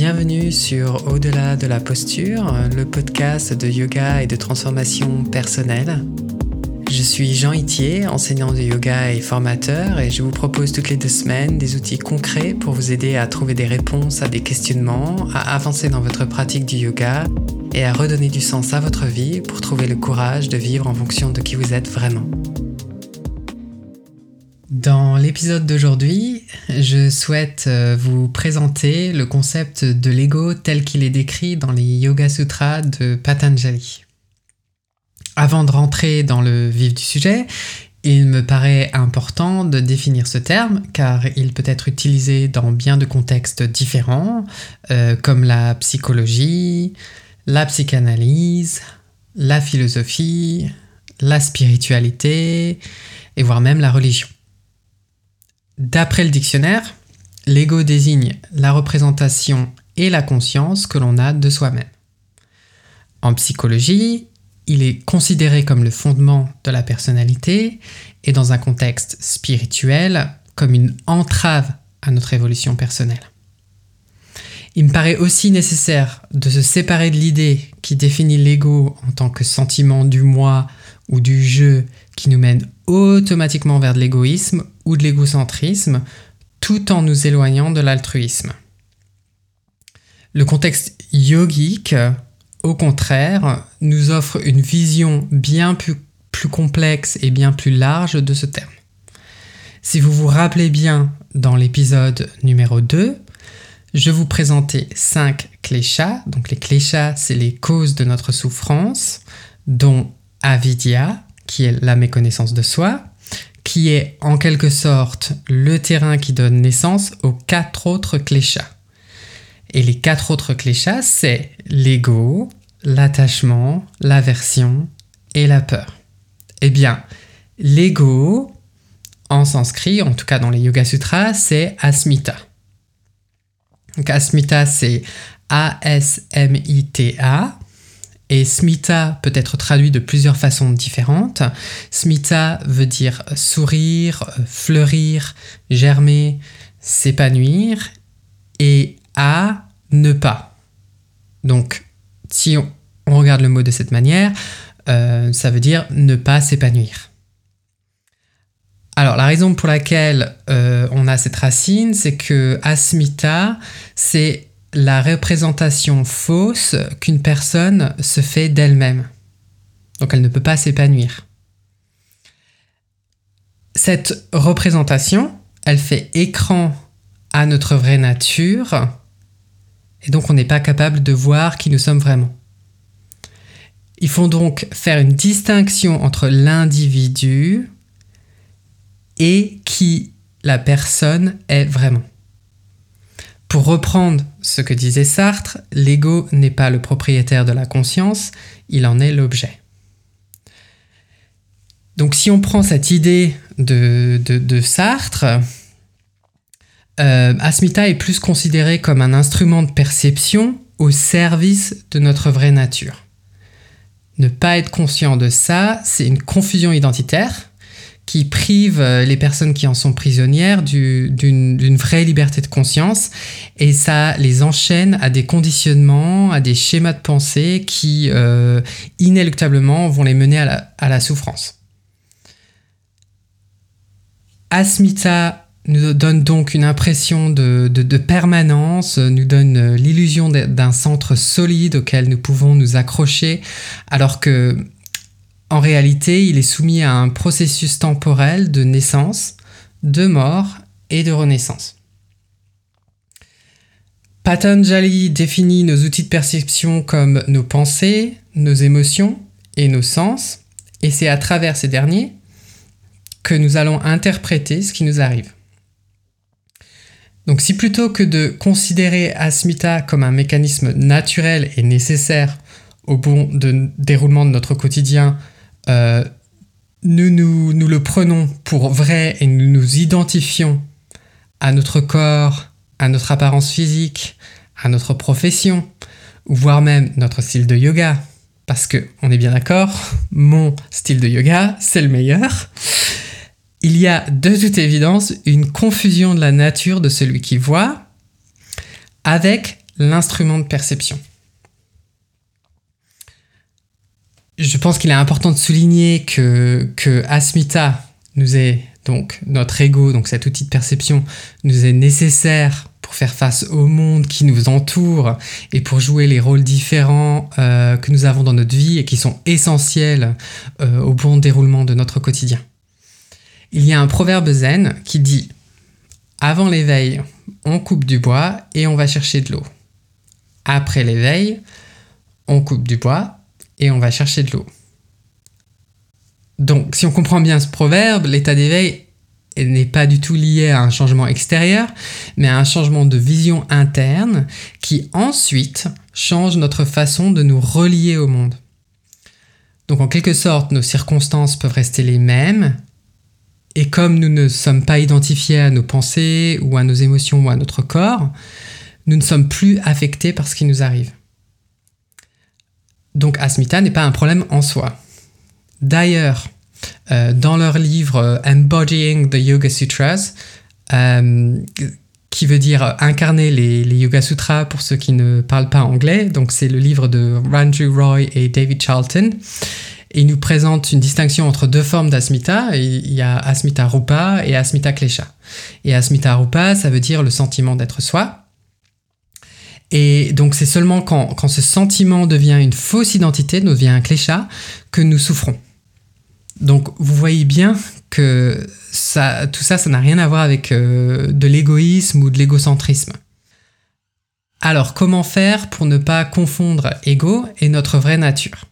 bienvenue sur Au-delà de la posture, le podcast de yoga et de transformation personnelle. Je suis Jean Itier, enseignant de yoga et formateur, et je vous propose toutes les deux semaines des outils concrets pour vous aider à trouver des réponses à des questionnements, à avancer dans votre pratique du yoga et à redonner du sens à votre vie pour trouver le courage de vivre en fonction de qui vous êtes vraiment. Dans l'épisode d'aujourd'hui, je souhaite euh, vous présenter le concept de l'ego tel qu'il est décrit dans les Yoga Sutras de Patanjali. Avant de rentrer dans le vif du sujet, il me paraît important de définir ce terme car il peut être utilisé dans bien de contextes différents, euh, comme la psychologie, la psychanalyse, la philosophie, la spiritualité et voire même la religion. D'après le dictionnaire, l'ego désigne la représentation et la conscience que l'on a de soi-même. En psychologie, il est considéré comme le fondement de la personnalité et dans un contexte spirituel comme une entrave à notre évolution personnelle. Il me paraît aussi nécessaire de se séparer de l'idée qui définit l'ego en tant que sentiment du moi ou du jeu qui nous mène automatiquement vers de l'égoïsme ou de l'égocentrisme, tout en nous éloignant de l'altruisme. Le contexte yogique, au contraire, nous offre une vision bien plus, complexe et bien plus large de ce terme. Si vous vous rappelez bien dans l'épisode numéro 2, je vous présentais cinq cléchas. Donc les cléchas, c'est les causes de notre souffrance, dont avidya, qui est la méconnaissance de soi, qui est en quelque sorte le terrain qui donne naissance aux quatre autres cléchas. Et les quatre autres cléchas, c'est l'ego, l'attachement, l'aversion et la peur. Eh bien, l'ego, en sanskrit, en tout cas dans les Yoga Sutras, c'est asmita. Donc asmita, c'est A-S-M-I-T-A. Et smita peut être traduit de plusieurs façons différentes. Smita veut dire sourire, fleurir, germer, s'épanouir. Et a, ne pas. Donc, si on, regarde le mot de cette manière, euh, ça veut dire ne pas s'épanouir. Alors, la raison pour laquelle euh, on a cette racine, c'est que asmita, c'est la représentation fausse qu'une personne se fait d'elle-même. Donc elle ne peut pas s'épanouir. Cette représentation, elle fait écran à notre vraie nature, et donc on n'est pas capable de voir qui nous sommes vraiment. Il faut donc faire une distinction entre l'individu et qui la personne est vraiment. Pour reprendre ce que disait Sartre, l'ego n'est pas le propriétaire de la conscience, il en est l'objet. Donc si on prend cette idée de, Sartre, euh, Asmita est plus considéré comme un instrument de perception au service de notre vraie nature. Ne pas être conscient de ça, c'est une confusion identitaire qui prive euh, les personnes qui en sont prisonnières d'une vraie liberté de conscience et ça les enchaîne à des conditionnements, à des schémas de pensée qui euh, inéluctablement vont les mener à la, souffrance. Asmita nous donne donc une impression de, de permanence, nous donne l'illusion d'un centre solide auquel nous pouvons nous accrocher, alors que en réalité, il est soumis à un processus temporel de naissance, de mort et de renaissance. Patanjali définit nos outils de perception comme nos pensées, nos émotions et nos sens, et c'est à travers ces derniers que nous allons interpréter ce qui nous arrive. Donc si plutôt que de considérer Asmita comme un mécanisme naturel et nécessaire au bon déroulement de notre quotidien, euh, nous, nous, le prenons pour vrai et nous nous identifions à notre corps, à notre apparence physique, à notre profession, voire même notre style de yoga. Parce que, on est bien d'accord, mon style de yoga, c'est le meilleur. Il y a de toute évidence une confusion de la nature de celui qui voit avec l'instrument de perception. Je pense qu'il est important de souligner que, Asmita nous est donc notre ego, donc cet outil de perception, nous est nécessaire pour faire face au monde qui nous entoure et pour jouer les rôles différents euh, que nous avons dans notre vie et qui sont essentiels euh, au bon déroulement de notre quotidien. Il y a un proverbe zen qui dit Avant l'éveil, on coupe du bois et on va chercher de l'eau. Après l'éveil, on coupe du bois et on va chercher de l'eau. Donc, si on comprend bien ce proverbe, l'état d'éveil n'est pas du tout lié à un changement extérieur, mais à un changement de vision interne qui ensuite change notre façon de nous relier au monde. Donc en quelque sorte, nos circonstances peuvent rester les mêmes, et comme nous ne sommes pas identifiés à nos pensées ou à nos émotions ou à notre corps, nous ne sommes plus affectés par ce qui nous arrive. Donc Asmita n'est pas un problème en soi. D'ailleurs, euh, dans leur livre euh, Embodying the Yoga Sutras, euh, qui veut dire incarner les, Yoga Sutras pour ceux qui ne parlent pas anglais. Donc c'est le livre de Ranju Roy et David Charlton. Et il nous présente une distinction entre deux formes d'asmita. Il y a asmita rupa et asmita klesha. Et asmita rupa, ça veut dire le sentiment d'être soi. Et donc c'est seulement quand, ce sentiment devient une fausse identité, devient un klesha, que nous souffrons. Donc vous voyez bien que tout ça, ça n'a rien à voir avec euh, de l'égoïsme ou de l'égocentrisme. Alors comment faire pour ne pas confondre ego et notre vraie nature?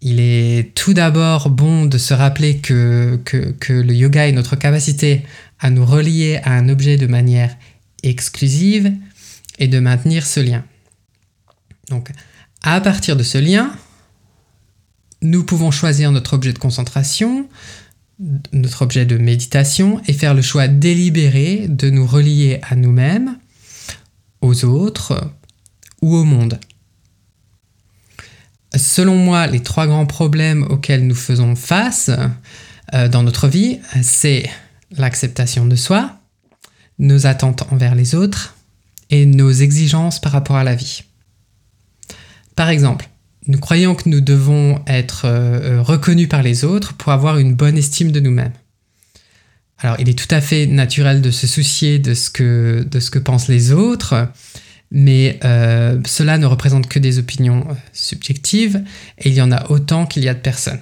Il est tout d'abord bon de se rappeler que le yoga est notre capacité à nous relier à un objet de manière exclusive et de maintenir ce lien. Donc à partir de ce lien, nous pouvons choisir notre objet de concentration, notre objet de méditation et faire le choix délibéré de nous relier à nous-mêmes, aux autres ou au monde. Selon moi, les trois grands problèmes auxquels nous faisons face euh, dans notre vie, c'est l'acceptation de soi, nos attentes envers les autres et nos exigences par rapport à la vie. Par exemple, nous croyons que nous devons être euh, euh, reconnus par les autres pour avoir une bonne estime de nous-mêmes. Alors, il est tout à fait naturel de se soucier de ce que, de ce que pensent les autres, mais euh, cela ne représente que des opinions subjectives et il y en a autant qu'il y a de personnes.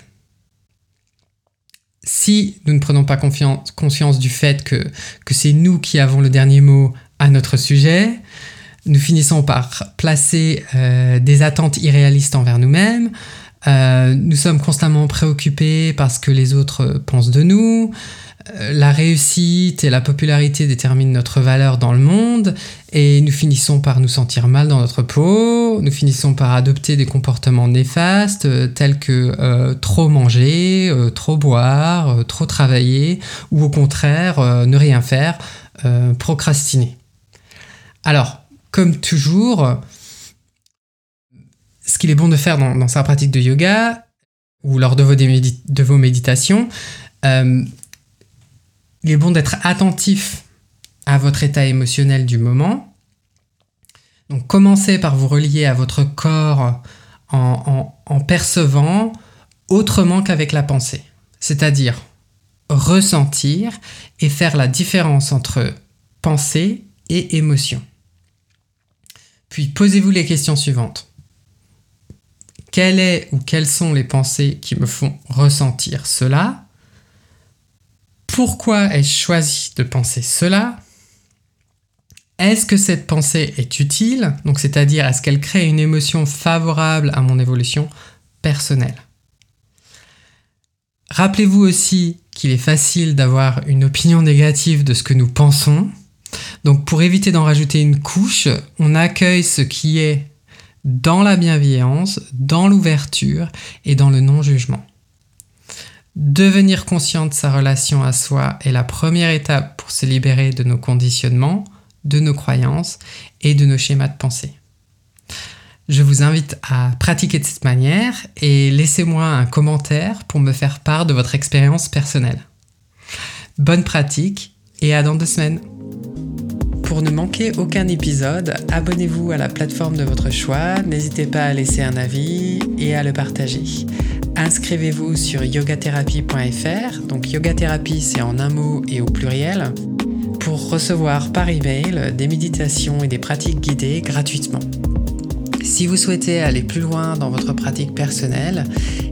Si nous ne prenons pas conscience du fait que, que c'est nous qui avons le dernier mot à notre sujet, nous finissons par placer euh, des attentes irréalistes envers nous-mêmes. Euh, nous sommes constamment préoccupés parce que les autres pensent de nous. Euh, la réussite et la popularité déterminent notre valeur dans le monde et nous finissons par nous sentir mal dans notre peau. Nous finissons par adopter des comportements néfastes tels que trop manger, trop boire, trop travailler ou au contraire ne rien faire, procrastiner. Alors, comme toujours, ce qu'il est bon de faire dans, sa pratique de yoga ou lors de vos, méditations, euh, il est bon d'être attentif à votre état émotionnel du moment. Donc commencez par vous relier à votre corps en percevant autrement qu'avec la pensée, c'est-à-dire ressentir et faire la différence entre pensée et émotion. Puis posez-vous les questions suivantes. Quelle est ou quelles sont les pensées qui me font ressentir cela? Pourquoi ai-je choisi de penser cela? Est-ce que cette pensée est utile? Donc c'est-à-dire est-ce qu'elle crée une émotion favorable à mon évolution personnelle? Rappelez-vous aussi qu'il est facile d'avoir une opinion négative de ce que nous pensons donc pour éviter d'en rajouter une couche, on accueille ce qui est dans la bienveillance, dans l'ouverture et dans le non-jugement. Devenir conscient de sa relation à soi est la première étape pour se libérer de nos conditionnements, de nos croyances et de nos schémas de pensée. Je vous invite à pratiquer de cette manière et laissez-moi un commentaire pour me faire part de votre expérience personnelle. Bonne pratique et à dans deux semaines. Pour ne manquer aucun épisode, abonnez-vous à la plateforme de votre choix, n'hésitez pas à laisser un avis et à le partager. Inscrivez-vous sur yogatherapie.fr, donc yogathérapie c'est en un mot et au pluriel, pour recevoir par email des méditations et des pratiques guidées gratuitement. Si vous souhaitez aller plus loin dans votre pratique personnelle,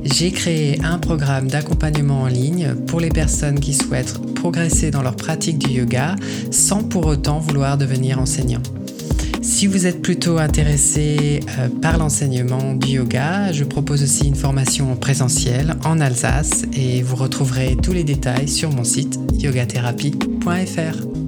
j'ai créé un programme d'accompagnement en ligne pour les personnes qui souhaitent progresser dans leur pratique du yoga sans pour autant vouloir devenir enseignant. Si vous êtes plutôt intéressé euh, par l'enseignement du yoga, je propose aussi une formation présentielle en Alsace et vous retrouverez tous les détails sur mon site yogatherapie.fr.